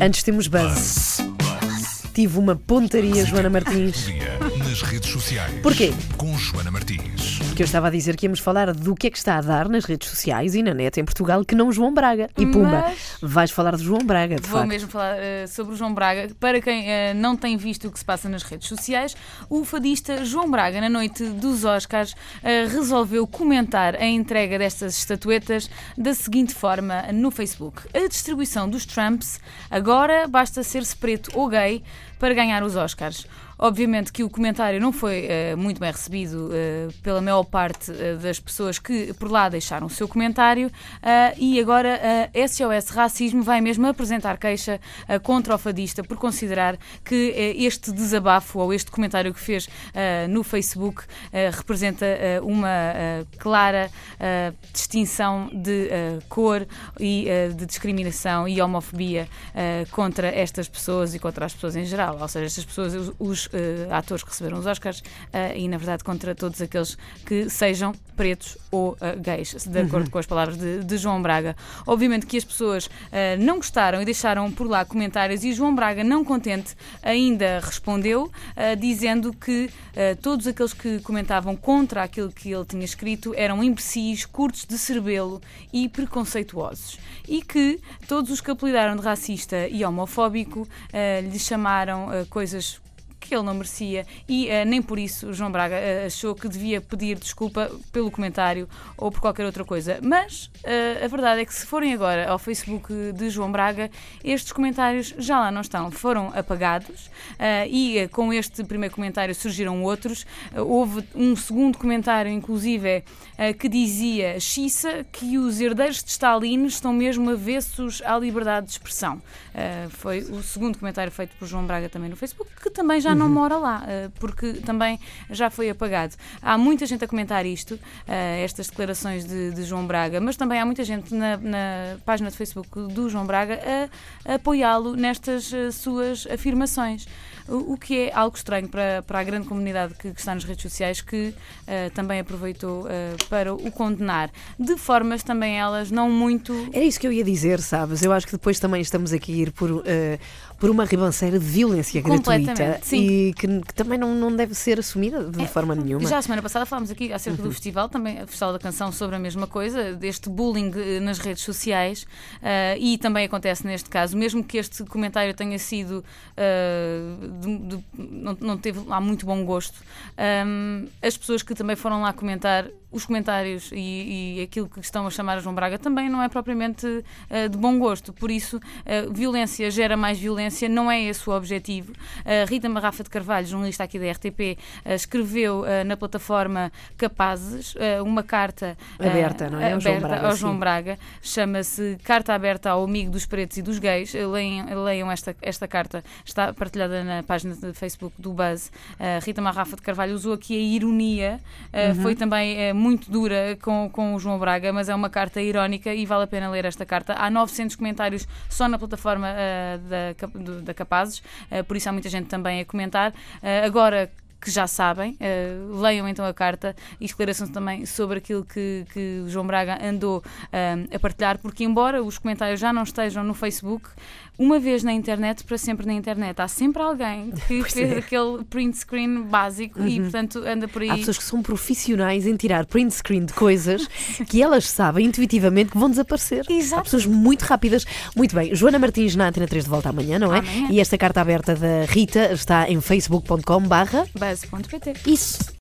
Antes temos buzz. Tive uma pontaria, Joana Martins. Nas redes sociais. Porquê? Com Joana Martins. Porque eu estava a dizer que íamos falar do que é que está a dar nas redes sociais e na net em Portugal que não João Braga. E pumba, Mas- vais falar de João Braga, de Vou facto. mesmo falar eh, sobre o João Braga. Para quem eh, não tem visto o que se passa nas redes sociais, o fadista João Braga, na noite dos Oscars, eh, resolveu comentar a entrega destas estatuetas da seguinte forma no Facebook: A distribuição dos Trumps, agora basta ser-se preto ou gay para ganhar os Oscars. Obviamente que o comentário não foi eh, muito bem recebido eh, pela maior parte eh, das pessoas que por lá deixaram o seu comentário e agora a SOS Racismo vai mesmo apresentar queixa contra o fadista por considerar que este desabafo ou este comentário que fez no Facebook representa uma clara distinção de cor e de discriminação e homofobia contra estas pessoas e contra as pessoas em geral. Ou seja, estas pessoas, os, eh, atores que receberam os Oscars eh, e, na verdade, contra todos aqueles que sejam pretos ou eh, gays, de acordo com as palavras de, de João Braga. Obviamente que as pessoas não gostaram e deixaram por lá comentários e João Braga, não contente, ainda respondeu dizendo que todos aqueles que comentavam contra aquilo que ele tinha escrito eram imbecis, curtos de cerebelo e preconceituosos. E que todos os que apelidaram de racista e homofóbico lhe chamaram coisas que ele não merecia e eh, nem por isso João Braga eh, achou que devia pedir desculpa pelo comentário ou por qualquer outra coisa. Mas eh, a verdade é que se forem agora ao Facebook de João Braga, estes comentários já lá não estão, foram apagados e com este primeiro comentário surgiram outros. Houve um segundo comentário, inclusive, que dizia Xissa que os herdeiros de Stalin estão mesmo avessos à liberdade de expressão. Foi o segundo comentário feito por João Braga também no Facebook, que também já não mora lá, eh, porque também já foi apagado. Há muita gente a comentar isto, eh, estas declarações de, de João Braga, mas também há muita gente na, na página de Facebook do João Braga a, a apoiá-lo nestas eh, suas afirmações. O, que é algo estranho para, para a grande comunidade que, que está nas redes sociais, que eh, também aproveitou eh, para o condenar, de formas também elas não muito. Era isso que eu ia dizer, sabes? Eu acho que depois também estamos aqui a ir por, eh, por uma ribanceira de violência gratuita sim. e que, que também não, não deve ser assumida de forma nenhuma. Já a semana passada falámos aqui acerca do festival, também o Festival da Canção, sobre a mesma coisa, deste bullying nas redes sociais e também acontece neste caso, mesmo que este comentário tenha sido de- de- não, não teve lá muito bom gosto, ehm, as pessoas que também foram lá comentar os comentários e, e aquilo que estão a chamar a João Braga também não é propriamente eh, de bom gosto. Por isso, eh, violência gera mais violência, não é esse o objetivo. A Rita Marrafa de Carvalho, jornalista aqui da RTP, escreveu na plataforma Capazes uma carta Aberta, não é? Ao João aberta Braga, ao. João Braga. Chama-se Carta Aberta ao Amigo dos Pretos e dos Gays. Leiam, leiam esta, esta carta, está partilhada na página de Facebook do Buzz. Rita Marrafa de Carvalho usou aqui a ironia, Uhum. foi também muito dura com, com o João Braga, mas é uma carta irónica e vale a pena ler esta carta. Há 900 comentários só na plataforma eh, da, da Capazes, eh, por isso há muita gente também a comentar. Eh, agora que já sabem, eh, leiam então a carta e esclareçam-se também sobre aquilo que, que o João Braga andou eh, a partilhar, porque embora os comentários já não estejam no Facebook, uma vez na internet, para sempre na internet, há sempre alguém que Pois fez é. aquele print screen básico e portanto anda por aí. Há pessoas que são profissionais em tirar print screen de coisas que elas sabem intuitivamente que vão desaparecer. Exato. Há pessoas muito rápidas. Muito bem, Joana Martins na Antena 3 de volta amanhã, não é? Amanhã. E esta carta aberta da Rita está em facebook.com isso.